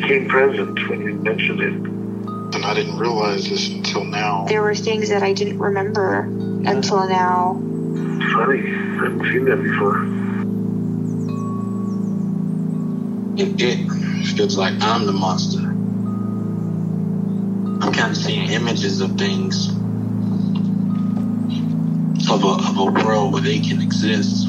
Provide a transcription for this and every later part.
became present when you mentioned it. And I didn't realize this until now. there were things that I didn't remember until now. Funny. I haven't seen that before. It, it feels like I'm the monster. I'm kind of seeing images of things of a, of a world where they can exist.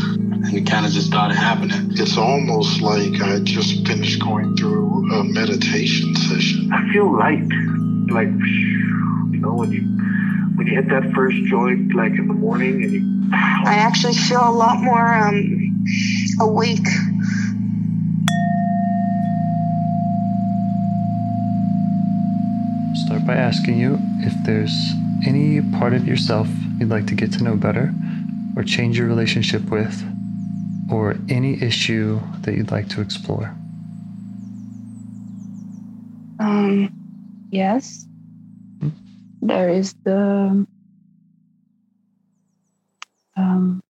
and it kind of just started happening. It's almost like I just finished going through a meditation session. I feel light. Like, you know, when you when you hit that first joint, like in the morning, and you I actually feel a lot more um awake. Start by asking you if there's any part of yourself you'd like to get to know better or change your relationship with, or any issue that you'd like to explore. Um, yes. Hmm. There is the um,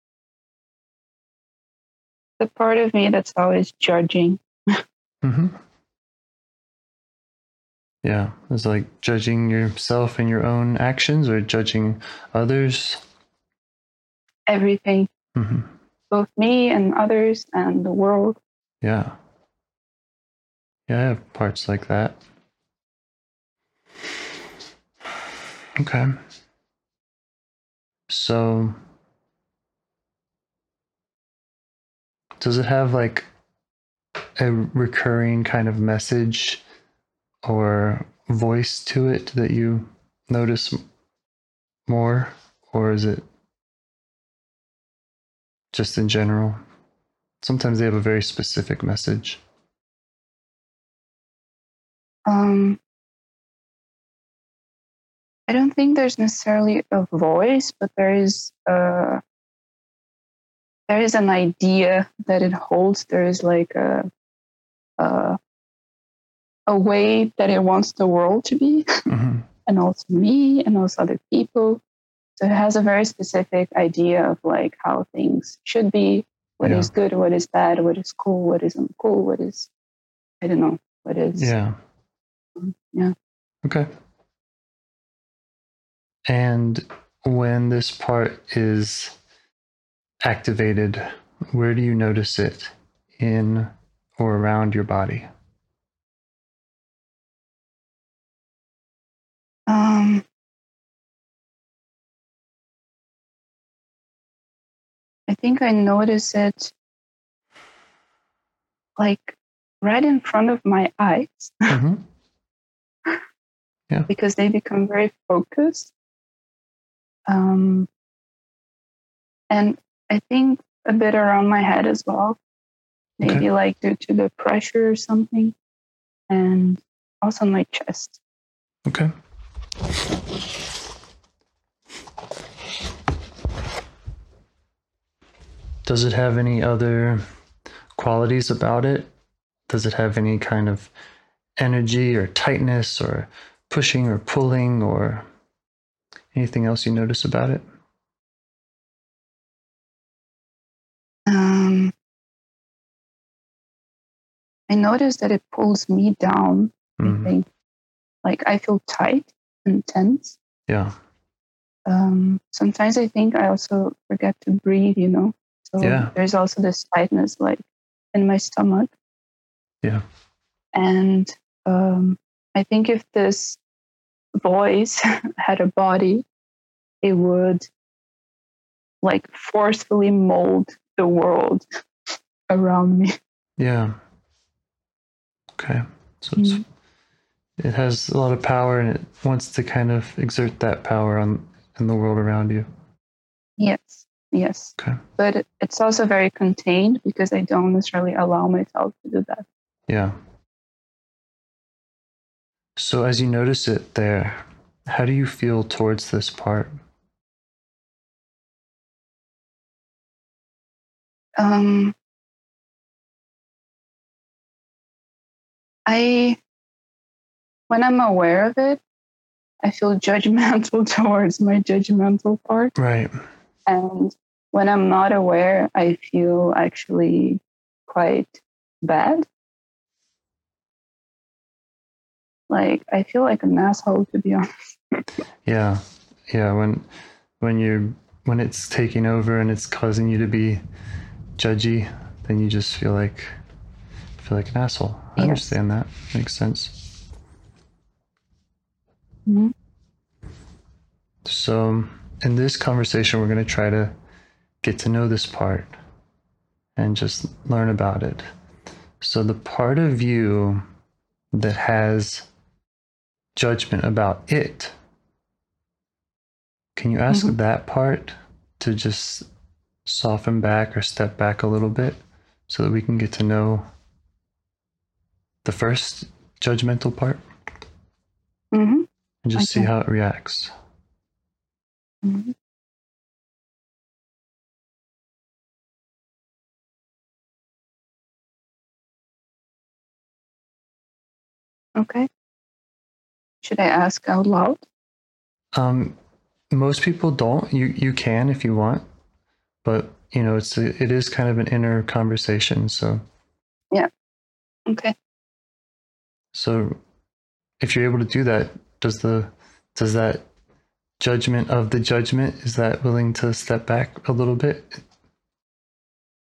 the part of me that's always judging. Mm-hmm. Yeah, it's like judging yourself and your own actions or judging others. everything, hmm both me and others and the world. Yeah. Yeah, I have parts like that. Okay. So, does it have like a recurring kind of message or voice to it that you notice more? Or is it just in general? Sometimes they have a very specific message. Um, I don't think there's necessarily a voice, but there is a there is an idea that it holds. There is like a a, a way that it wants the world to be, hmm and also me, and also other people. So it has a very specific idea of like how things should be, what is Yeah. good, what is bad, what is cool, what is uncool, what is I don't know, what is Yeah. Um, yeah. Okay. And when this part is activated, where do you notice it in or around your body? I think I notice it like right in front of my eyes hmm because they become very focused. Um, and I think a bit around my head as well, maybe Okay. like due to the pressure or something, and also my chest. Okay. Does it have any other qualities about it? Does it have any kind of energy or tightness or pushing or pulling or anything else you notice about it? Um, I notice that it pulls me down. I Mhm. think, like I feel tight and tense. Yeah. Um, sometimes I think I also forget to breathe. You know, so Yeah. there's also this tightness, like in my stomach. Yeah. And um, I think if this voice had a body, it would like forcefully mold the world around me. Yeah. Okay. So it's, Mhm. it has a lot of power and it wants to kind of exert that power on in the world around you. Yes, yes. Okay. But it- it's also very contained because I don't necessarily allow myself to do that. Yeah. So as you notice it there, how do you feel towards this part? Um, I, when I'm aware of it, I feel judgmental towards my judgmental part. Right. And when I'm not aware, I feel actually quite bad. Like, I feel like an asshole, to be honest. Yeah. Yeah, when when you're when it's taking over and it's causing you to be judgy, then you just feel like feel like an asshole. I Yes. understand that. Makes sense. Mhm. So, in this conversation, we're going to try to get to know this part and just learn about it. So, the part of you that has judgment about it, can you ask Mhm. that part to just soften back or step back a little bit so that we can get to know the first judgmental part hmm and just see how it reacts? Hmm Okay. Should I ask out loud? Um, most people don't. You you can if you want, but you know it's a, it is kind of an inner conversation. So Yeah. Okay. so if you're able to do that, does the does that judgment of the judgment is that willing to step back a little bit?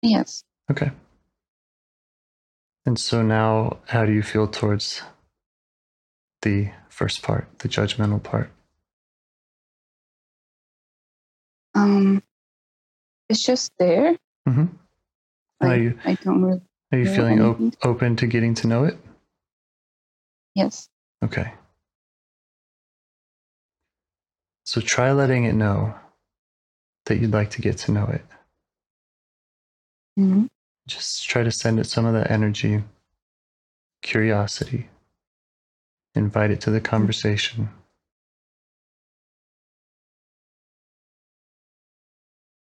Yes. Okay. And so now, how do you feel towards the first part, the judgmental part? Um, it's just there. Mm-hmm. Are you I don't really. are you feeling op- open to getting to know it? Yes. Okay. So try letting it know that you'd like to get to know it. hmm Just try to send it some of that energy, curiosity. Invite it to the conversation.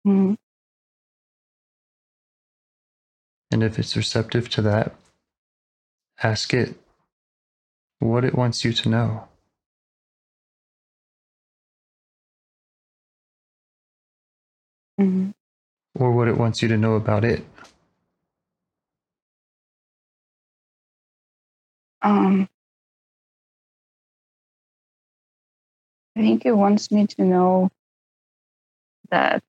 hmm And if it's receptive to that, ask it what it wants you to know. Hmm or what it wants you to know about it. Um, I think it wants me to know that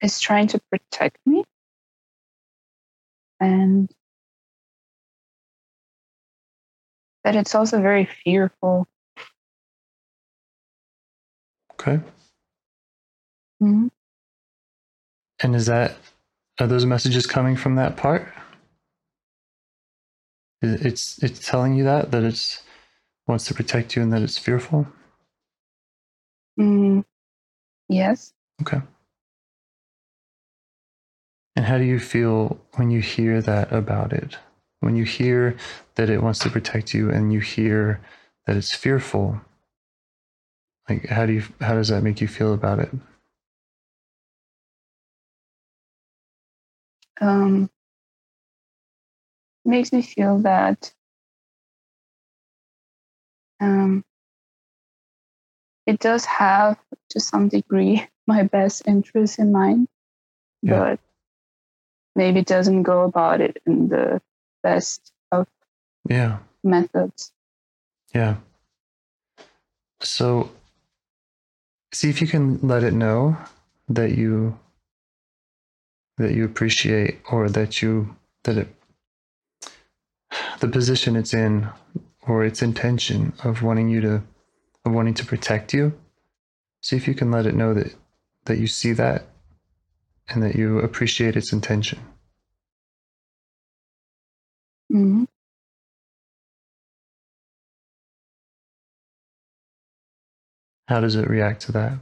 it's trying to protect me and that it's also very fearful. Okay. Mhm. And is that, are those messages coming from that part? It's, it's telling you that, that it's wants to protect you and that it's fearful? Mm, yes. Okay. And how do you feel when you hear that about it? When you hear that it wants to protect you and you hear that it's fearful, like how do you how does that make you feel about it? um, makes me feel that um, it does have, to some degree, my best interest in mind. Yeah. but maybe doesn't go about it in the best of Yeah. methods. Yeah. So see if you can let it know that you that you appreciate or that you that it the position it's in or its intention of wanting you to of wanting to protect you. See if you can let it know that that you see that and that you appreciate its intention. hmm How does it react to that?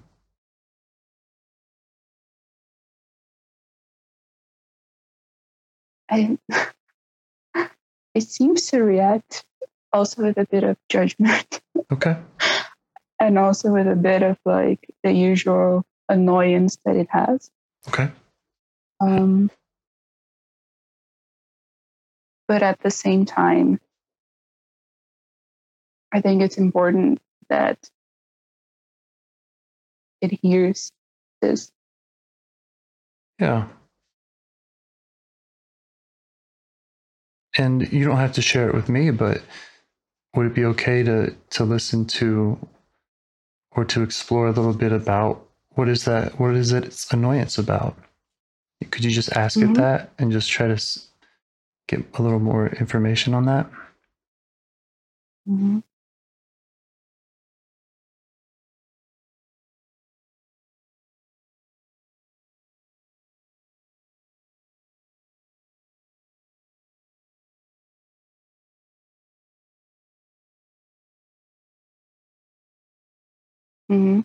I it seems to react also with a bit of judgment Okay. and also with a bit of like the usual annoyance that it has. Okay. Um, but at the same time, I think it's important that it hears this. Yeah. And you don't have to share it with me, but would it be okay to to listen to or to explore a little bit about what is that what is its annoyance about? Could you just ask Mhm. it that and just try to get a little more information on that? Mhm. Mhm.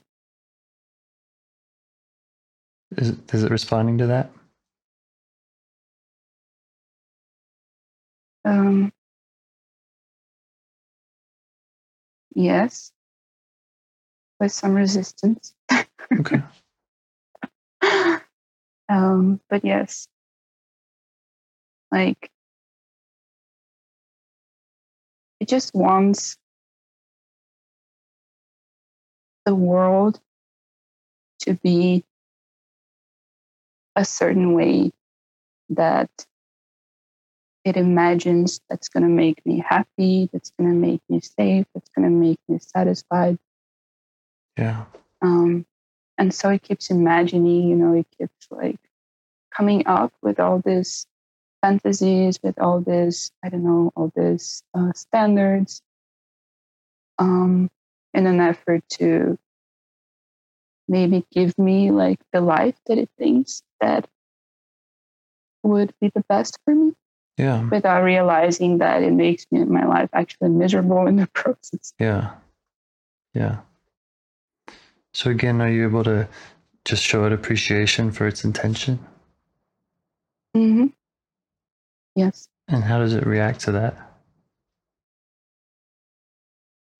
Is it, is it responding to that? Um, yes, with some resistance. Okay. um, but yes, like it just wants the world to be a certain way that it imagines that's going to make me happy, that's going to make me safe, that's going to make me satisfied. Yeah. Um, and so it keeps imagining, you know, it keeps like coming up with all these fantasies, with all this, I don't know, all these uh, standards, um, in an effort to maybe give me like the life that it thinks that would be the best for me Yeah. without realizing that it makes me my life actually miserable in the process. Yeah. Yeah. So again, are you able to just show it appreciation for its intention? Mm-hmm. Yes, And how does it react to that?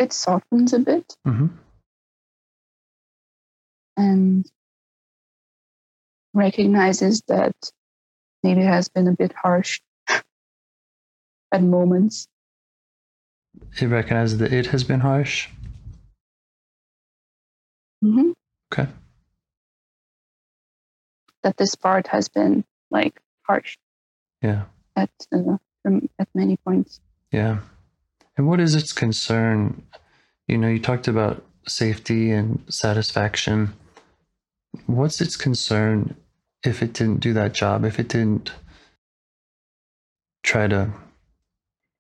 It softens a bit Mm-hmm. and recognizes that maybe it has been a bit harsh at moments. It recognizes that it has been harsh. hmm Okay. That this part has been like harsh Yeah. at uh, at many points. Yeah. And what is its concern? You know, you talked about safety and satisfaction. What's its concern if it didn't do that job? If it didn't try to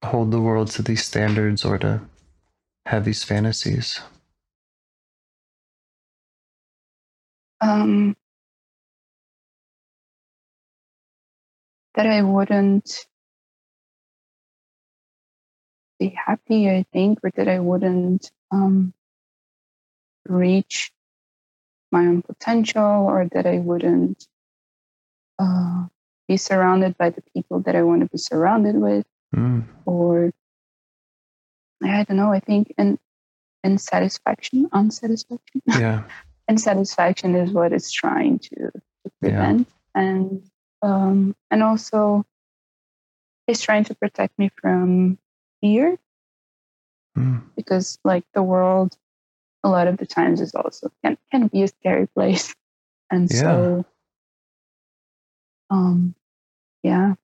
hold the world to these standards or to have these fantasies? Um, that I wouldn't be happy, I think, or that I wouldn't um, reach my own potential, or that I wouldn't uh, be surrounded by the people that I want to be surrounded with, Mm, or I don't know. I think and in satisfaction, unsatisfaction, yeah. and satisfaction is what it's trying to, to prevent and um, and also it's trying to protect me from fear Mm, because like the world a lot of the times is also can can be a scary place and so Um, yeah.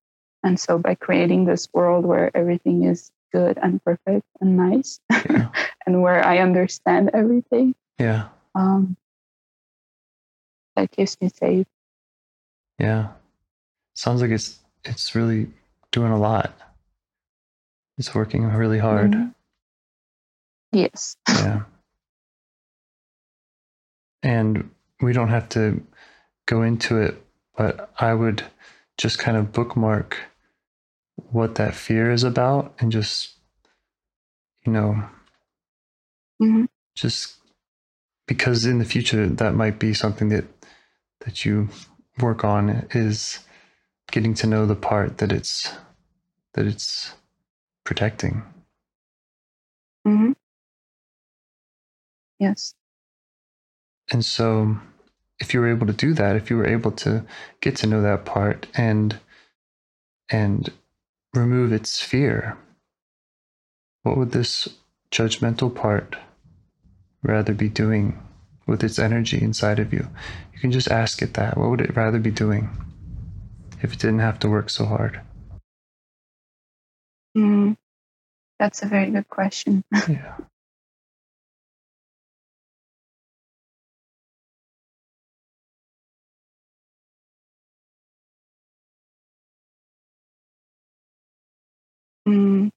And so by creating this world where everything is good and perfect and nice Yeah. and where I understand everything, Yeah. um, that keeps me safe. Yeah. Sounds like it's it's really doing a lot. It's working really hard. Mhm. Yes. Yeah. And we don't have to go into it, but I would just kind of bookmark what that fear is about and just, you know, Mhm. just because in the future that might be something that that you work on is getting to know the part that it's that it's protecting. hmm Yes. And so, if you were able to do that, if you were able to get to know that part and and remove its fear, what would this judgmental part rather be doing with its energy inside of you? You can just ask it that. What would it rather be doing if it didn't have to work so hard? Mm. That's a very good question. Yeah. Mm.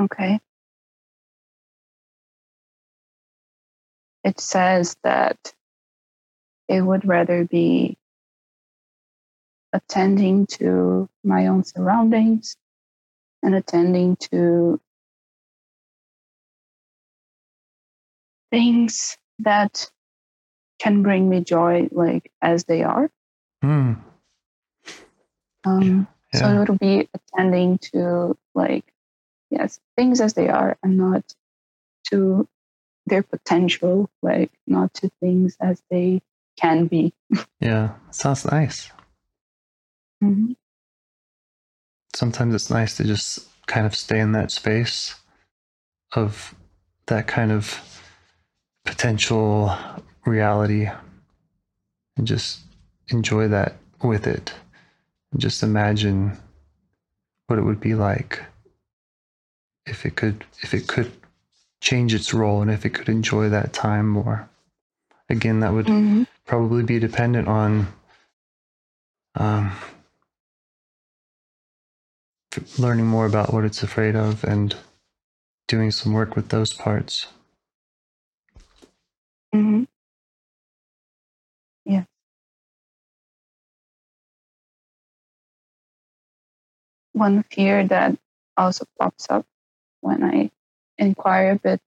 Okay. It says that it would rather be attending to my own surroundings and attending to things that can bring me joy like as they are Hmm. um so Yeah. it'll be attending to like yes things as they are and not to their potential like not to things as they can be Yeah. Sounds nice. Mhm. sometimes it's nice to just kind of stay in that space of that kind of potential reality and just enjoy that with it and just imagine what it would be like if it could if it could change its role and if it could enjoy that time more again that would Mhm. probably be dependent on um, learning more about what it's afraid of and doing some work with those parts. Mhm. Yeah. One fear that also pops up when I inquire a bit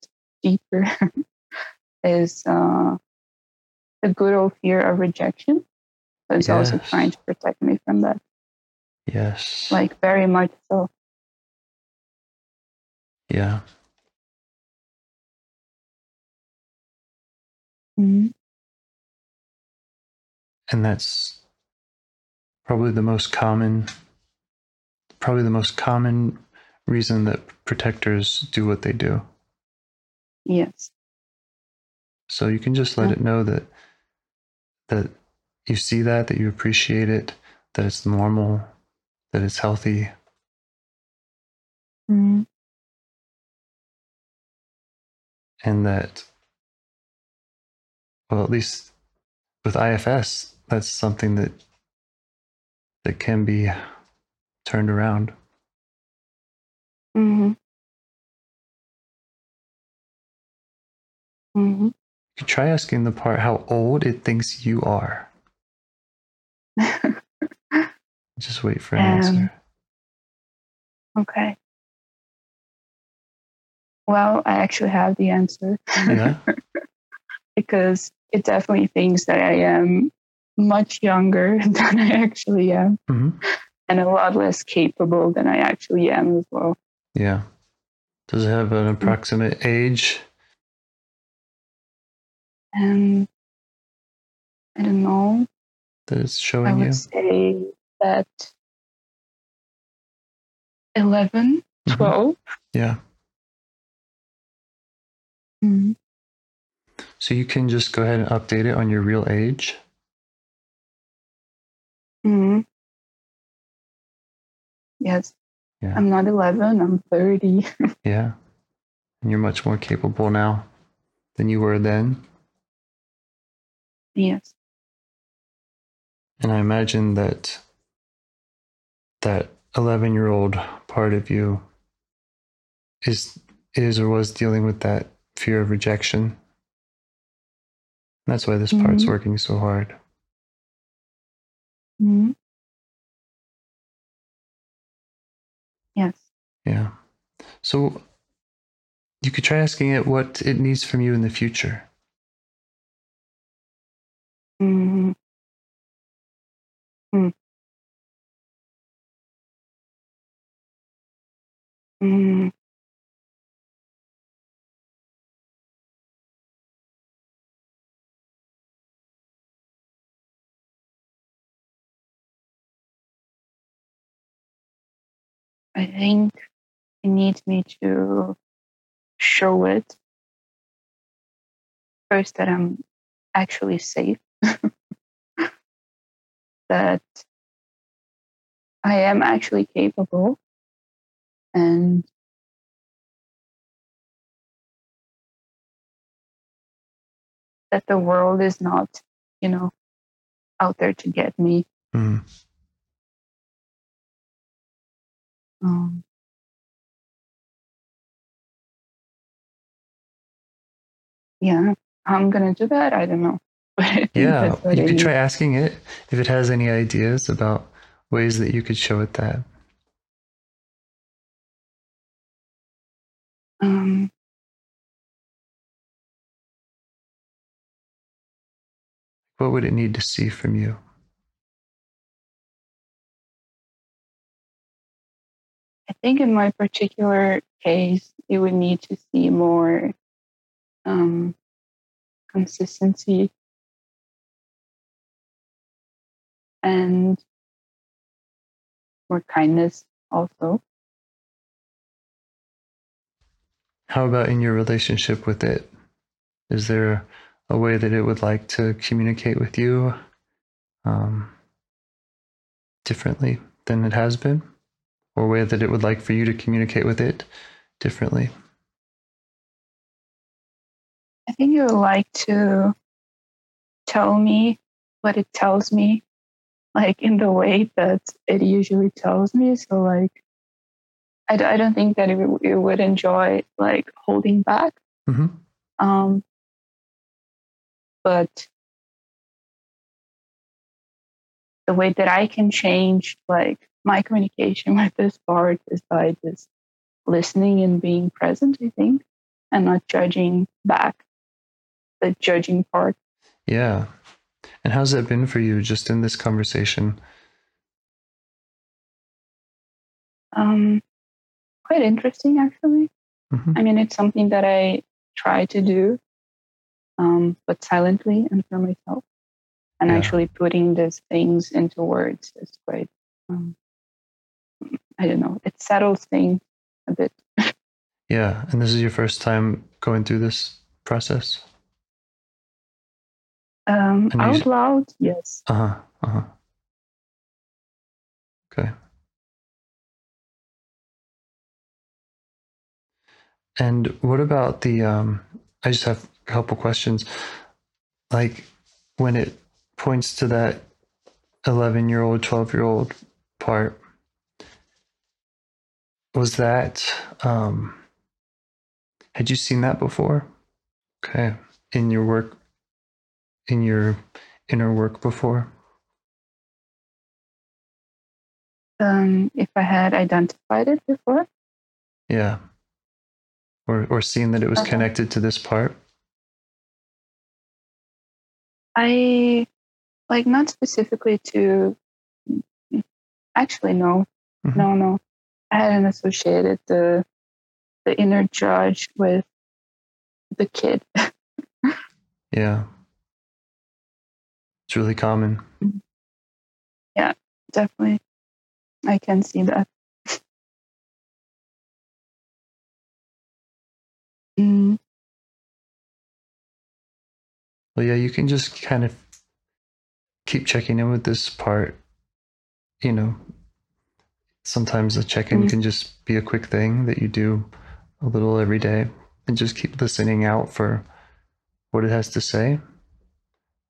deeper is uh, the good old fear of rejection. So it's also trying to protect me from that, Yes. like very much so. yeah. Mhm. And that's probably the most common probably the most common reason that protectors do what they do. Yes. So you can just let Yeah. it know that that you see that, that you appreciate it, that it's normal, that it's healthy. Mhm. and that well at least with IFS that's something that that can be turned around Mhm. Mhm. you can try asking the part how old it thinks you are just wait for an Um, answer okay. Well, I actually have the answer. yeah because it definitely thinks that I am much younger than I actually am hmm and a lot less capable than I actually am as well. Yeah does it have an approximate age And I don't know, that it's I showing would you say that 11, Mhm. 12, Yeah. hmm So you can just go ahead and update it on your real age. hmm Yes. Yeah. I'm not 11, I'm 30. Yeah. And you're much more capable now than you were then. yes. And I imagine that that 11 year old part of you is is or was dealing with that fear of rejection. That's why this part's Mhm. working so hard. hmm Yeah. So you could try asking it what it needs from you in the future. hmm Mm. Mm. I think it needs me to show it first that I'm actually safe, that I am actually capable, and that the world is not, you know, out there to get me. Mm. Um, yeah, how I'm gonna do that. I don't know. But I think Yeah. You I could try asking it if it has any ideas about ways that you could show it that. Um, What would it need to see from you? I think in my particular case, it would need to see more um, consistency and more kindness also. How about in your relationship with it? Is there a way that it would like to communicate with you um, differently than it has been? Or a way that it would like for you to communicate with it differently? I think you would like to tell me what it tells me, like in the way that it usually tells me. So, like, I, I don't think that it, it would enjoy like holding back. hmm Um, but the way that I can change like my communication with this part is by just listening and being present, I think, and not judging back the judging part. Yeah. And how's that been for you just in this conversation? Um, quite interesting, actually. hmm I mean, it's something that I try to do, um, but silently and for myself. And Yeah. actually putting these things into words is quite, um, I don't know, it settles things a bit. Yeah. And this is your first time going through this process? Um, out loud, yes. Uh huh. Uh huh. Okay. And what about the? Um, I just have a couple questions. Like when it points to that eleven-year-old, twelve-year-old part, was that? Um, had you seen that before? Okay, in your work, in your inner work before. Um, if I had identified it before, Yeah. Or or seeing that it was Uh-huh. connected to this part. I like not specifically to. Actually, no, Mhm. no, no. I hadn't associated the the inner judge with the kid. Yeah. It's really common. Yeah, definitely. I can see that. Mm. Well, yeah, you can just kind of keep checking in with this part. You know, sometimes the check in mm-hmm. can just be a quick thing that you do a little every day and just keep listening out for what it has to say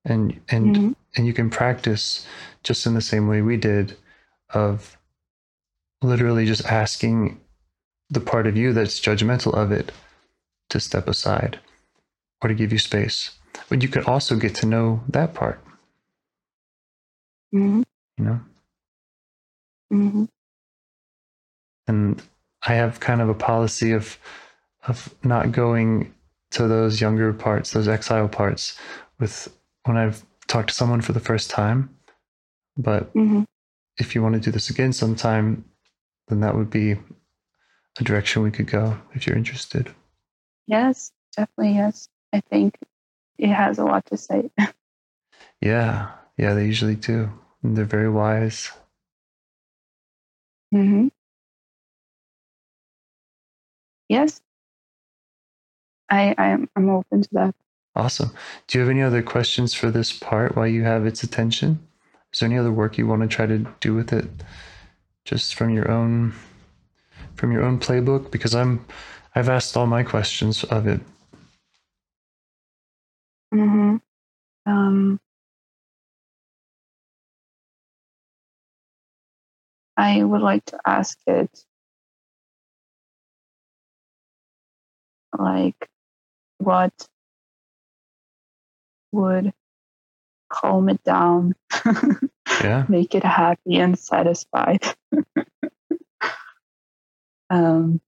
and and Mhm. and you can practice just in the same way we did of literally just asking the part of you that's judgmental of it to step aside or to give you space. But you can also get to know that part, Mhm. you know? Mhm. And I have kind of a policy of of not going to those younger parts, those exile parts with when I've talked to someone for the first time. But Mhm. if you want to do this again sometime, then that would be a direction we could go if you're interested. Yes, definitely yes. I think it has a lot to say. Yeah, yeah, they usually do. And they're very wise. Mm-hmm. Yes, I I'm I'm open to that. Awesome. Do you have any other questions for this part while you have its attention? Is there any other work you want to try to do with it just from your own from your own playbook? Because I'm I've asked all my questions of it. hmm Um, I would like to ask it like what would calm it down, Yeah. make it happy and satisfied. um,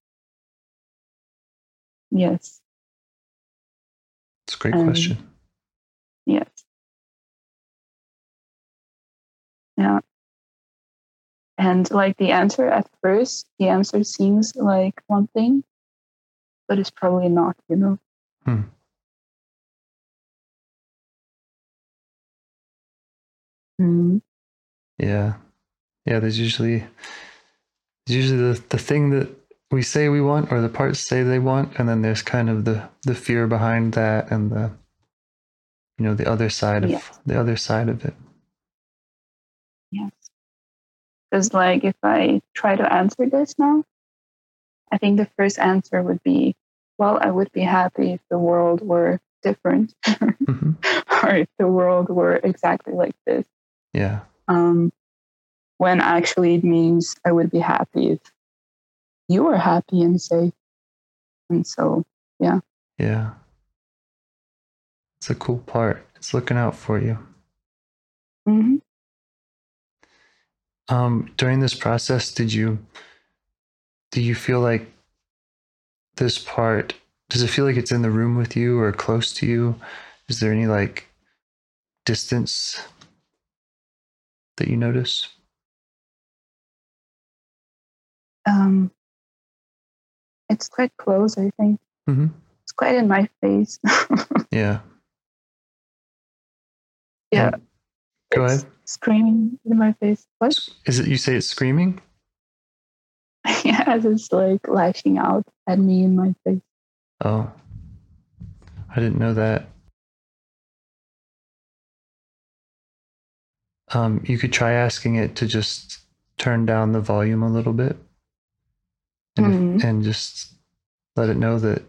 yes, It's a great Um, question. yes. Yeah. And like the answer at first, the answer seems like one thing, but it's probably not, you know. Hmm. Mm, Yeah. Yeah, there's usually there's usually the, the thing that we say we want or the parts say they want, and then there's kind of the the fear behind that and the you know, the other side of Yes. the other side of it. yes. Because like if I try to answer this now, I think the first answer would be, well, I would be happy if the world were different hmm or if the world were exactly like this. Yeah. um, when actually it means I would be happy if you were happy and safe. And so, Yeah. Yeah. It's a cool part. It's looking out for you. Mm-hmm. Um, during this process, did you do you feel like this part does it feel like it's in the room with you or close to you? Is there any like distance that you notice? um, it's quite close, I think. hmm It's quite in my face. Yeah. yeah. And- Go it's ahead. Screaming in my face. What? Is it you say it's screaming? yeah, it's like lashing out at me in my face. Oh. I didn't know that. Um, you could try asking it to just turn down the volume a little bit and, if- Mhm. and just let it know that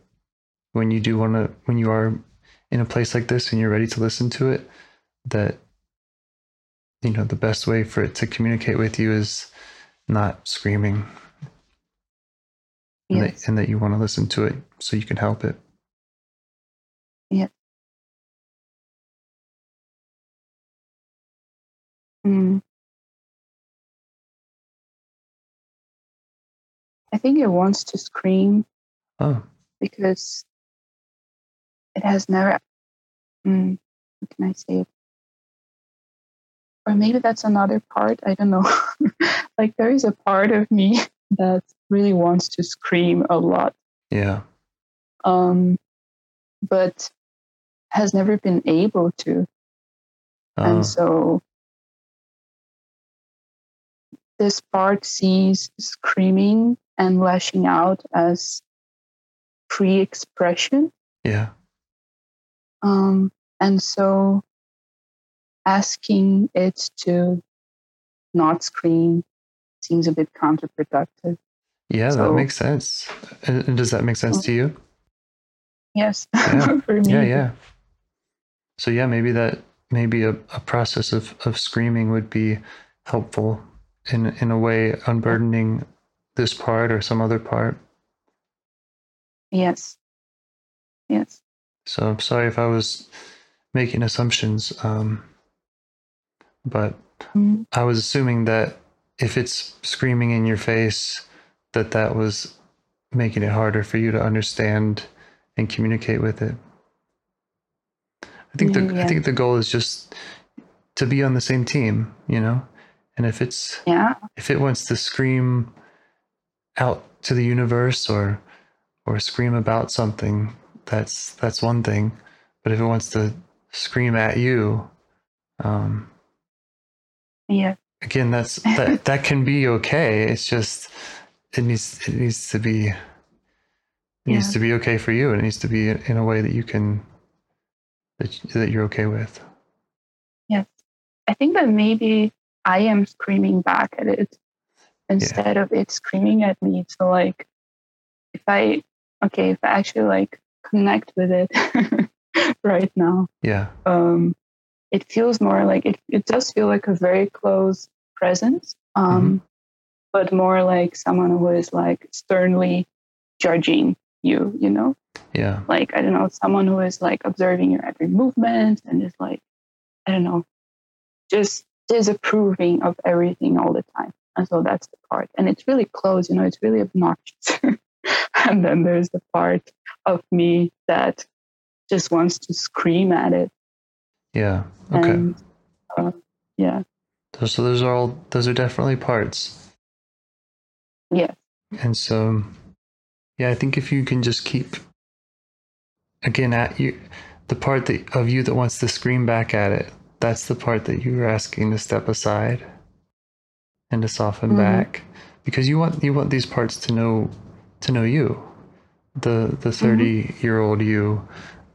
when you do want to, when you are in a place like this and you're ready to listen to it, that, you know, the best way for it to communicate with you is not screaming and, that, and that you want to listen to it so you can help it. Mm. I think it wants to scream Oh, because it has never mm, how can i say? It or maybe that's another part i don't know. Like there is a part of me that really wants to scream a lot. Yeah. um but has never been able to. Oh, and so this part sees screaming and lashing out as free expression yeah. Um, and so asking it to not scream seems a bit counterproductive. Yeah, that makes sense. And, and does that make sense to you? Yes, Yeah. for me. Yeah, yeah. So yeah, maybe that maybe a, a process of, of screaming would be helpful in in a way unburdening this part or some other part. Yes. Yes. So I'm sorry if I was making assumptions, um, but Mhm. I was assuming that if it's screaming in your face, that that was making it harder for you to understand and communicate with it. I think the Mm, I think the goal is just to be on the same team, you know. And if it's Yeah. if it wants to scream out to the universe or or scream about something, that's that's one thing. But if it wants to scream at you, um, Yeah. again, that's that that can be okay. It's just it needs it needs to be it needs to be okay for you. It needs to be in a way that you can that that you're okay with. Yes. I think that maybe I am screaming back at it instead of it screaming at me. So like if I okay, if I actually like connect with it right now, Yeah, um it feels more like it it does feel like a very close presence. Um but more like someone who is like sternly judging you, you know? yeah, like I don't know, someone who is like observing your every movement and is like, I don't know, just disapproving of everything all the time. And so that's the part. And it's really close, you know, it's really obnoxious. and then there's the part of me that just wants to scream at it. yeah. Okay. And uh, yeah, So those are all those are definitely parts. yeah, And so, yeah, I think if you can just keep, again, at you, the part that, of you that wants to scream back at it, that's the part that you were asking to step aside and to soften Mhm. back, because you want you want these parts to know to know you, the the 30 year old you,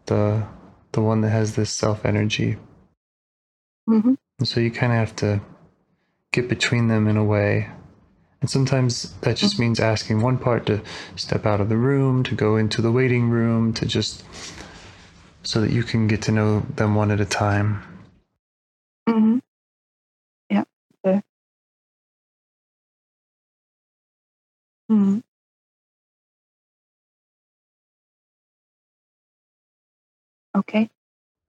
the the one that has this self energy. hmm so you kind of have to get between them in a way. And sometimes that just means asking one part to step out of the room, to go into the waiting room, to just so that you can get to know them one at a time. Hmm yeah, yeah. Mhm. Okay.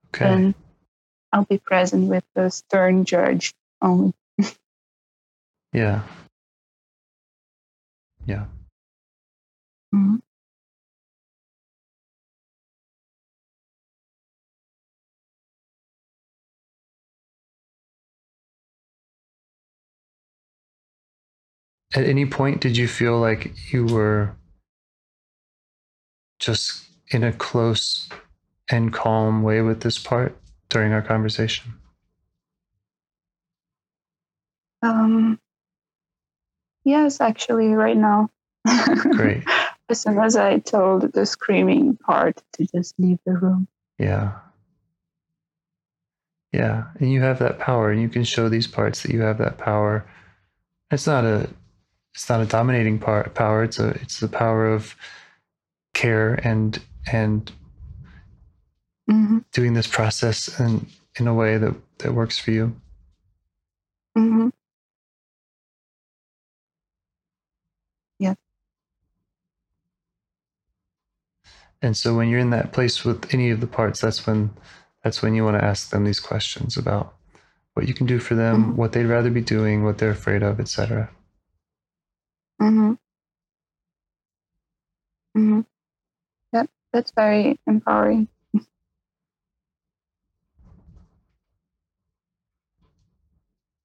Okay. then I'll be present with the stern judge only. yeah. Yeah. Mhm. At any point, did you feel like you were just in a close and calm way with this part during our conversation? Um, yes, actually, right now. Great. as soon as I told the screaming part to just leave the room. Yeah. Yeah. And you have that power and you can show these parts that you have that power. It's not a it's not a dominating part power. It's a it's the power of care and and hmm doing this process in in a way that that works for you. hmm And so when you're in that place with any of the parts, that's when that's when you want to ask them these questions about what you can do for them, Mhm. what they'd rather be doing, what they're afraid of, etc. hmm hmm Yep, that's very empowering.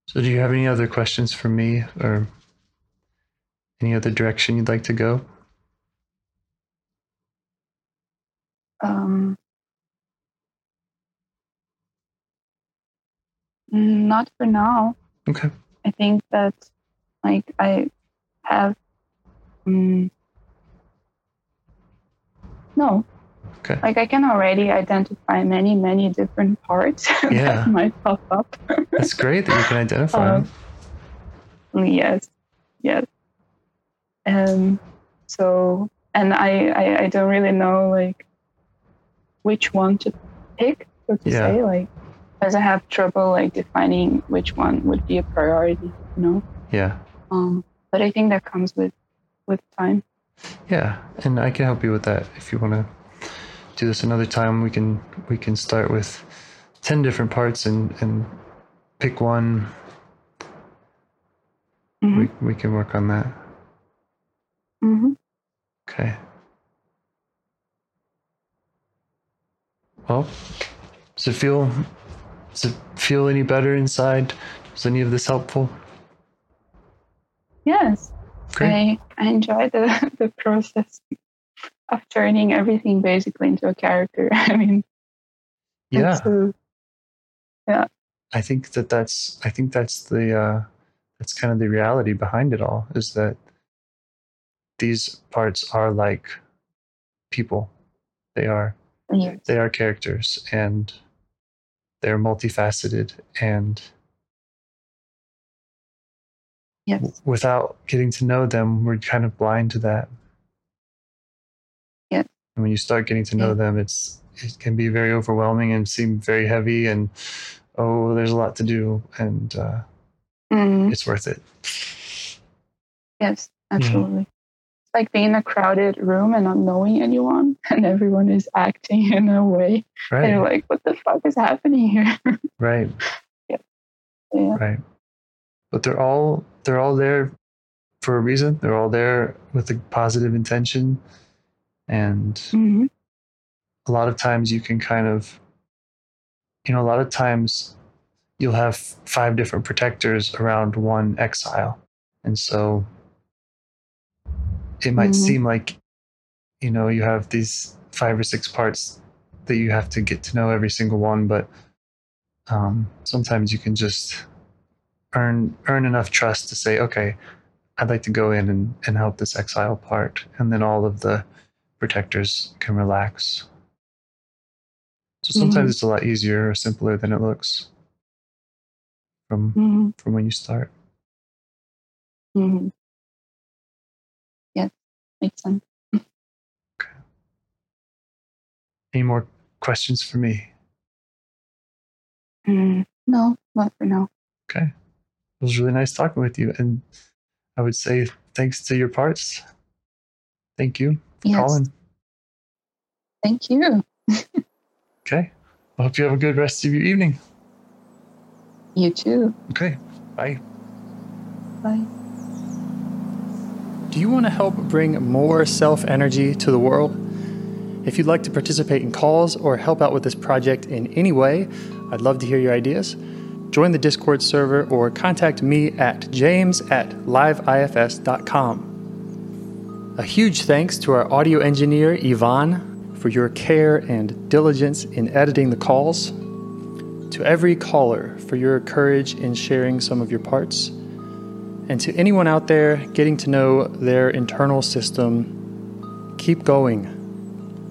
So, do you have any other questions for me or any other direction you'd like to go? Um, not for now. Okay. I think that like I have mm, no, Okay. Like I can already identify many, many different parts Yeah. that might pop up. That's great that you can identify Um, them. yes, yes. Um, so, and I, I, I don't really know like which one to pick, so to Yeah. say, like, because I have trouble like defining which one would be a priority, you know. Yeah. Um, but I think that comes with with time. Yeah, and I can help you with that if you want to do this another time. We can we can start with ten different parts and and pick one. Mhm. We we can work on that. hmm Okay. Well, does it feel does it feel any better inside? Was any of this helpful? Yes, Great. I I enjoy the the process of turning everything basically into a character. I mean, yeah. uh, I think that that's I think that's the uh, that's kind of the reality behind it all is that these parts are like people. They are yes. they are characters and they're multifaceted and Yes. without getting to know them we're kind of blind to that. Yeah. And when you start getting to know Yeah. them it's it can be very overwhelming and seem very heavy and oh there's a lot to do and uh, Mhm. it's worth it. Yes, absolutely. It's like being in a crowded room and not knowing anyone, and everyone is acting in a way. Right. And you're like, what the fuck is happening here? Right. yeah. Right. But they're all they're all there for a reason. They're all there with a positive intention. And hmm a lot of times you can kind of you know, a lot of times you'll have five different protectors around one exile. And so it might Mhm. seem like you know, you have these five or six parts that you have to get to know every single one, but um, sometimes you can just earn earn enough trust to say, okay, I'd like to go in and, and help this exile part, and then all of the protectors can relax. So sometimes Mhm. it's a lot easier or simpler than it looks from hmm from when you start. Mm-hmm. Yes, makes sense. Okay. Any more questions for me? Mm, no, not for now. Okay. It was really nice talking with you. And I would say thanks to your parts. Thank you for Yes. calling. Thank you. Okay. I hope you have a good rest of your evening. You too. Okay. Bye. Bye. Do you want to help bring more self energy to the world? If you'd like to participate in calls or help out with this project in any way, I'd love to hear your ideas. Join the Discord server or contact me at james at liveifs.com. A huge thanks to our audio engineer, Yvonne, for your care and diligence in editing the calls. To every caller for your courage in sharing some of your parts. And to anyone out there getting to know their internal system, keep going.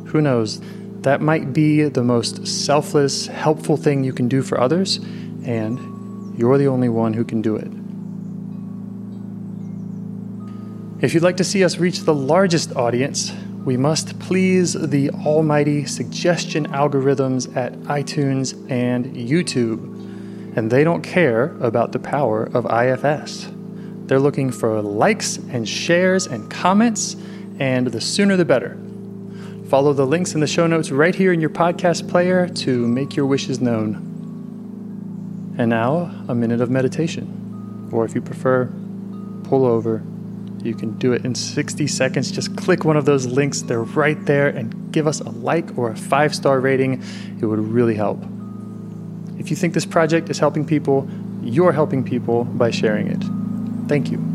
Who knows? That might be the most selfless, helpful thing you can do for others, and you're the only one who can do it. If you'd like to see us reach the largest audience, we must please the almighty suggestion algorithms at iTunes and YouTube. And they don't care about the power of IFS. They're looking for likes and shares and comments, and the sooner the better. Follow the links in the show notes right here in your podcast player to make your wishes known. And now, a minute of meditation. Or if you prefer, pull over. You can do it in 60 seconds. Just click one of those links, they're right there, and give us a like or a five star rating. It would really help. If you think this project is helping people, you're helping people by sharing it. Thank you.